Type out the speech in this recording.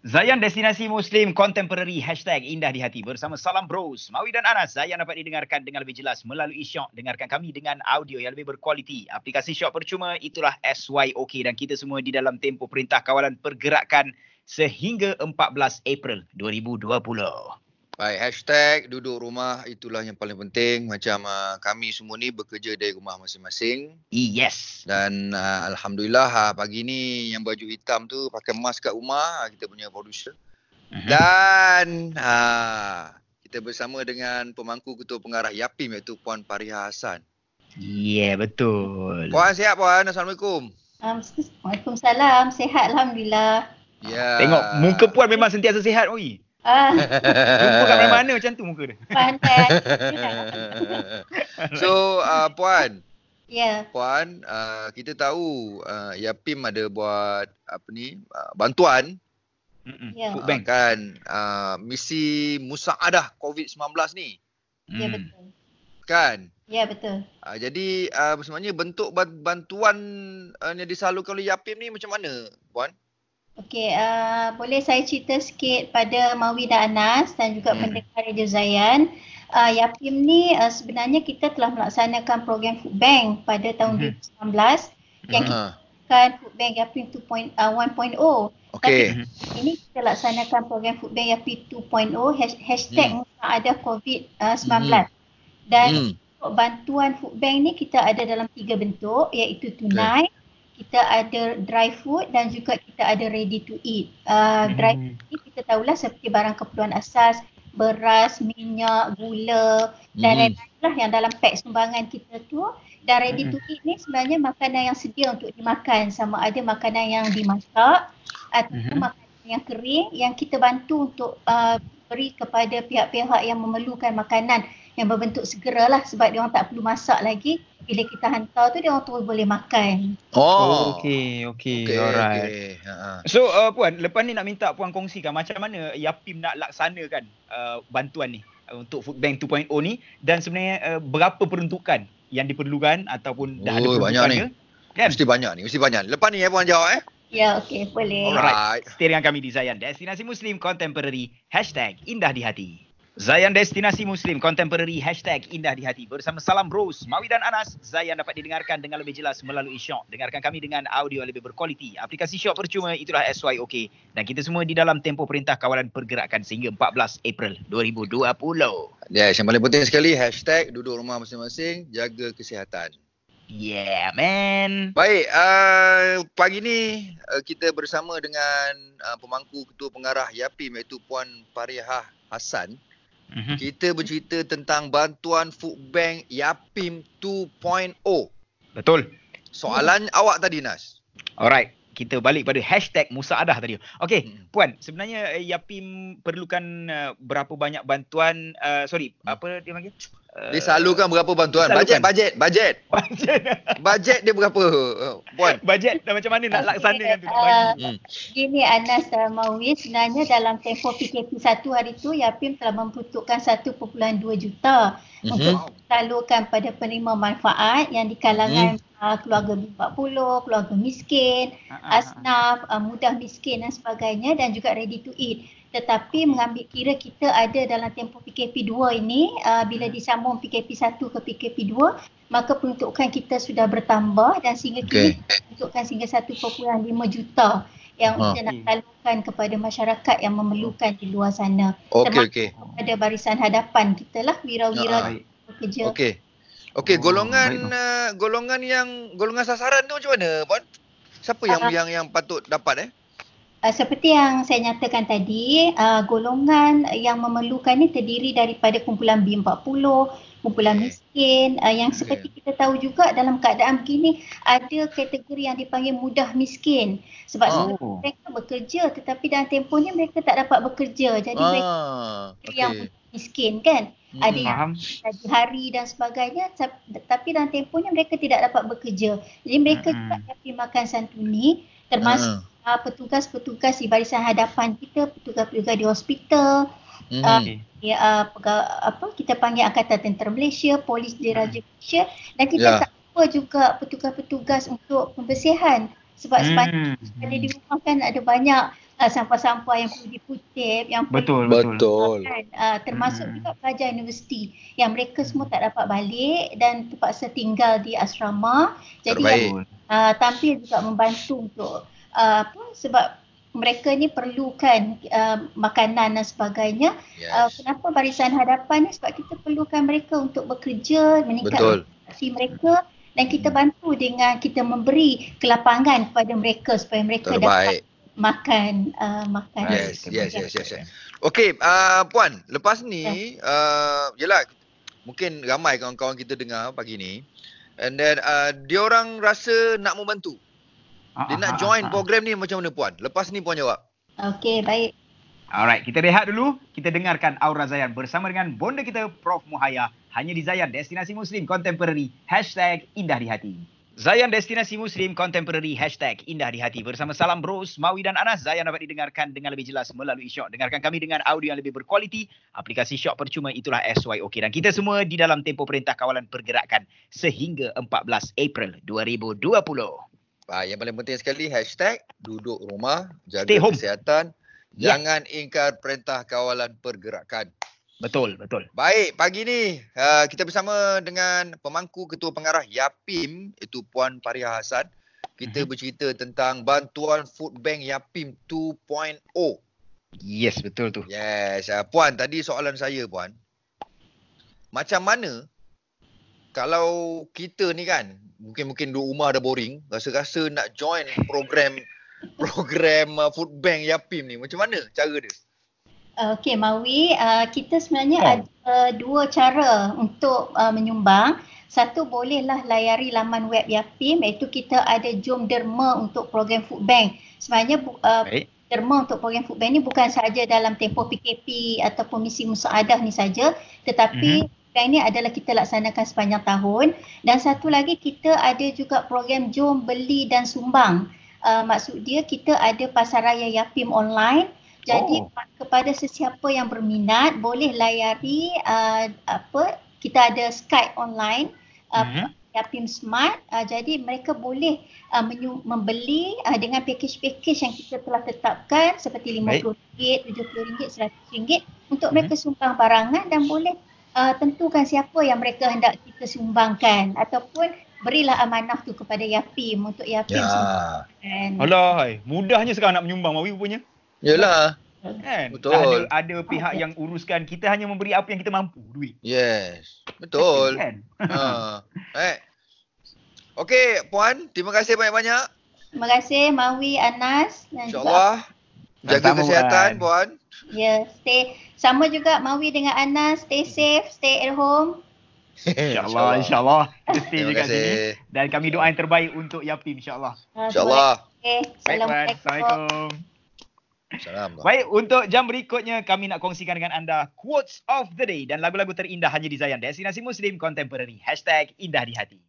Zayan Destinasi Muslim Contemporary Hashtag Indah di Hati bersama Salam Bros. Mawi dan Anas, Zayan dapat didengarkan dengan lebih jelas melalui Syok. Dengarkan kami dengan audio yang lebih berkualiti. Aplikasi Syok percuma itulah SYOK dan kita semua di dalam tempoh Perintah Kawalan Pergerakan sehingga 14 April 2020. Baik, hashtag duduk rumah itulah yang paling penting. Macam uh, kami semua ni bekerja dari rumah masing-masing. Yes. Dan uh, Alhamdulillah uh, pagi ni yang baju hitam tu pakai mask kat rumah. Uh, kita punya producer. Uh-huh. Dan uh, kita bersama dengan pemangku ketua pengarah YAPIM iaitu Puan Pariha Hassan. Ya, yeah, betul. Puan sihat Puan? Assalamualaikum. Um, Waalaikumsalam. Sihat Alhamdulillah. Ya. Yeah. Tengok muka Puan memang sentiasa sihat. Oi. Ah. Jumpa kat mana macam tu muka dia. Pandai. so, uh, Puan. Ya. Yeah. Puan, uh, kita tahu uh, Yapim ada buat apa ni, uh, bantuan. Yeah. Uh, kan uh, misi musaadah COVID-19 ni. Ya, yeah, hmm. betul. Kan? Ya, yeah, betul. Uh, jadi, uh, sebenarnya bentuk bantuan uh, yang disalurkan oleh Yapim ni macam mana, Puan? Okey, uh, boleh saya cerita sikit pada Mawi dan Anas dan juga hmm. pendengar Radio Zayan. Uh, Yapim ni uh, sebenarnya kita telah melaksanakan program Food Bank pada tahun hmm. 2019 yang kita lakukan Food Bank Yapim 2.1.0. Uh, Okey. Tapi ini kita laksanakan program Food Bank Yapim 2.0 hashtag hmm. ada COVID-19. Hmm. Dan hmm. bantuan Food Bank ni kita ada dalam tiga bentuk iaitu tunai, okay kita ada dry food dan juga kita ada ready to eat. Uh, dry food ni kita tahulah seperti barang keperluan asas, beras, minyak, gula dan mm. lain-lain lah yang dalam pack sumbangan kita tu. Dan ready to eat ni sebenarnya makanan yang sedia untuk dimakan sama ada makanan yang dimasak atau mm-hmm. makanan yang kering yang kita bantu untuk uh, beri kepada pihak-pihak yang memerlukan makanan yang berbentuk segeralah sebab dia orang tak perlu masak lagi bila kita hantar tu dia orang terus boleh makan. Oh, okey, okey. Okay, Alright. Okay. Uh-huh. So, uh, puan, lepas ni nak minta puan kongsikan macam mana Yapim nak laksanakan uh, bantuan ni uh, untuk Food Bank 2.0 ni dan sebenarnya uh, berapa peruntukan yang diperlukan ataupun dah oh, ada peruntukan banyak ni. Kan? Mesti banyak ni, mesti banyak. Lepas ni ya puan jawab eh. Ya, okey, boleh. Alright. Stay dengan kami di Zayan Destinasi Muslim Contemporary Hashtag Indah di Hati. Zayan Destinasi Muslim Contemporary Hashtag Indah di Hati. Bersama Salam Bros Mawi dan Anas Zayan dapat didengarkan dengan lebih jelas melalui Syok Dengarkan kami dengan audio lebih berkualiti. Aplikasi Syok percuma itulah SYOK Dan kita semua di dalam tempoh perintah kawalan pergerakan Sehingga 14 April 2020 Ya, yes, yang paling penting sekali Hashtag duduk rumah masing-masing Jaga kesihatan. Yeah, man. Baik, uh, pagi ni uh, kita bersama dengan uh, pemangku ketua pengarah YAPIM iaitu Puan Parihah Hassan. Mm-hmm. Kita bercerita tentang bantuan food bank Yapim 2.0. Betul. Soalan mm. awak tadi Nas. Alright. Kita balik pada hashtag Musaadah tadi. Okey, hmm. Puan, sebenarnya eh, Yapim perlukan uh, berapa banyak bantuan, uh, sorry, hmm. apa dia panggil? Uh, dia salurkan berapa bantuan? Bajet, bajet, bajet. Bajet. bajet dia berapa? Puan. Bajet dan macam mana nak okay. laksanakan tu? Uh, hmm. Gini Anas dan Mawi, sebenarnya dalam tempoh PKP 1 hari tu, Yapim telah membutuhkan 1.2 juta mm-hmm. untuk salurkan pada penerima manfaat yang di kalangan mm. Uh, keluarga B40, keluarga miskin, uh-huh. asnaf, uh, mudah miskin dan sebagainya dan juga ready to eat tetapi mengambil kira kita ada dalam tempoh PKP 2 ini uh, bila hmm. disambung PKP 1 ke PKP 2 maka peruntukan kita sudah bertambah dan sehingga okay. kita peruntukan sehingga 1.5 juta yang ha. kita nak salurkan kepada masyarakat yang memerlukan di luar sana okay, termasuk okay. pada barisan hadapan kita lah wira-wira uh, bekerja okey okey oh, golongan uh, golongan yang golongan sasaran tu macam mana puan siapa yang uh, yang yang patut dapat eh? Uh, seperti yang saya nyatakan tadi, uh, golongan yang memerlukan ini terdiri daripada kumpulan B40, kumpulan miskin uh, yang seperti kita tahu juga dalam keadaan begini ada kategori yang dipanggil mudah miskin. Sebab oh. mereka bekerja tetapi dalam tempohnya mereka tak dapat bekerja. Jadi ah, mereka okay. yang miskin kan hmm, ada yang gaji hari dan sebagainya tapi dalam tempohnya mereka tidak dapat bekerja jadi mereka hmm. juga dapat makan santuni termasuk uh uh, petugas-petugas di barisan hadapan kita, petugas-petugas di hospital, mm-hmm. uh, ya, uh, pega, apa kita panggil Angkatan Tentera Malaysia, Polis Diraja Malaysia dan kita yeah. tak lupa juga petugas-petugas untuk pembersihan sebab mm-hmm. sebab ada di rumah kan ada banyak uh, sampah-sampah yang perlu dikutip yang betul perlu betul kan, uh, termasuk hmm. juga pelajar universiti yang mereka semua tak dapat balik dan terpaksa tinggal di asrama jadi yang, uh, tampil juga membantu untuk uh, apa sebab mereka ni perlukan uh, makanan dan sebagainya. Yes. Uh, kenapa barisan hadapan ni? Sebab kita perlukan mereka untuk bekerja, meningkatkan mereka dan kita bantu dengan kita memberi kelapangan kepada mereka supaya mereka Terbaik. dapat makan uh, makan. Yes, yes, yes, yes, yes. Okey, uh, puan, lepas ni yeah. uh, yalah mungkin ramai kawan-kawan kita dengar pagi ni and then uh, dia orang rasa nak membantu. Dia nak join program ni macam mana puan? Lepas ni puan jawab. Okey, baik. Alright, kita rehat dulu. Kita dengarkan Aura Zayan bersama dengan bonda kita Prof Muhaya. Hanya di Zayan, Destinasi Muslim Contemporary. Hashtag Indah di Hati. Zayan Destinasi Muslim Contemporary. Hashtag Indah di Hati. Bersama Salam Bros, Mawi dan Anas. Zayan dapat didengarkan dengan lebih jelas melalui Syok. Dengarkan kami dengan audio yang lebih berkualiti. Aplikasi Syok percuma itulah SYOK. Dan kita semua di dalam tempoh Perintah Kawalan Pergerakan sehingga 14 April 2020. Ah, yang paling penting sekali hashtag duduk rumah, jaga kesihatan, yeah. jangan ingkar perintah kawalan pergerakan. Betul, betul. Baik, pagi ni uh, kita bersama dengan pemangku ketua pengarah Yapim iaitu Puan Paria Hasan. Kita uh-huh. bercerita tentang bantuan food bank Yapim 2.0. Yes, betul tu. Yes, uh, Puan tadi soalan saya Puan. Macam mana kalau kita ni kan mungkin-mungkin duduk rumah dah boring, rasa-rasa nak join program program uh, food bank Yapim ni. Macam mana cara dia? Okey, Mawi, uh, kita sebenarnya oh. ada dua cara untuk uh, menyumbang. Satu bolehlah layari laman web Yapim iaitu kita ada Jom Derma untuk program food bank. Sebenarnya uh, derma untuk program food bank ni bukan sahaja dalam tempoh PKP ataupun misi musaadah ni saja tetapi mm-hmm program ini adalah kita laksanakan sepanjang tahun dan satu lagi kita ada juga program jom beli dan sumbang. Uh, maksud dia kita ada pasaraya Yapim online. Jadi oh. kepada sesiapa yang berminat boleh layari uh, apa kita ada Skype online uh, mm-hmm. Yapim Smart. Uh, jadi mereka boleh uh, menyu- membeli uh, dengan package-package yang kita telah tetapkan seperti RM50, RM70, RM100 untuk mm-hmm. mereka sumbang barangan dan boleh uh, tentukan siapa yang mereka hendak kita sumbangkan ataupun berilah amanah tu kepada Yapim untuk Yapim ya. sumbangkan. Alah, hai. mudahnya sekarang nak menyumbang Mawi rupanya. Yalah. Kan? Betul. Ada, ada pihak yang uruskan, kita hanya memberi apa yang kita mampu, duit. Yes. Betul. Kan? ha. Eh. Okey, puan, terima kasih banyak-banyak. Terima kasih Mawi, Anas dan InsyaAllah. Jaga kesihatan, puan. Ya, yeah, stay sama juga Mawi dengan Anas, stay safe, stay at home. InsyaAllah, insyaAllah. Kita stay juga sini. Dan kami doa yang terbaik untuk Yapim, insyaAllah. InsyaAllah. Okay. Assalamualaikum. Salam. Baik, untuk jam berikutnya kami nak kongsikan dengan anda quotes of the day dan lagu-lagu terindah hanya di Zayan Destinasi Muslim Contemporary. Hashtag Indah di Hati.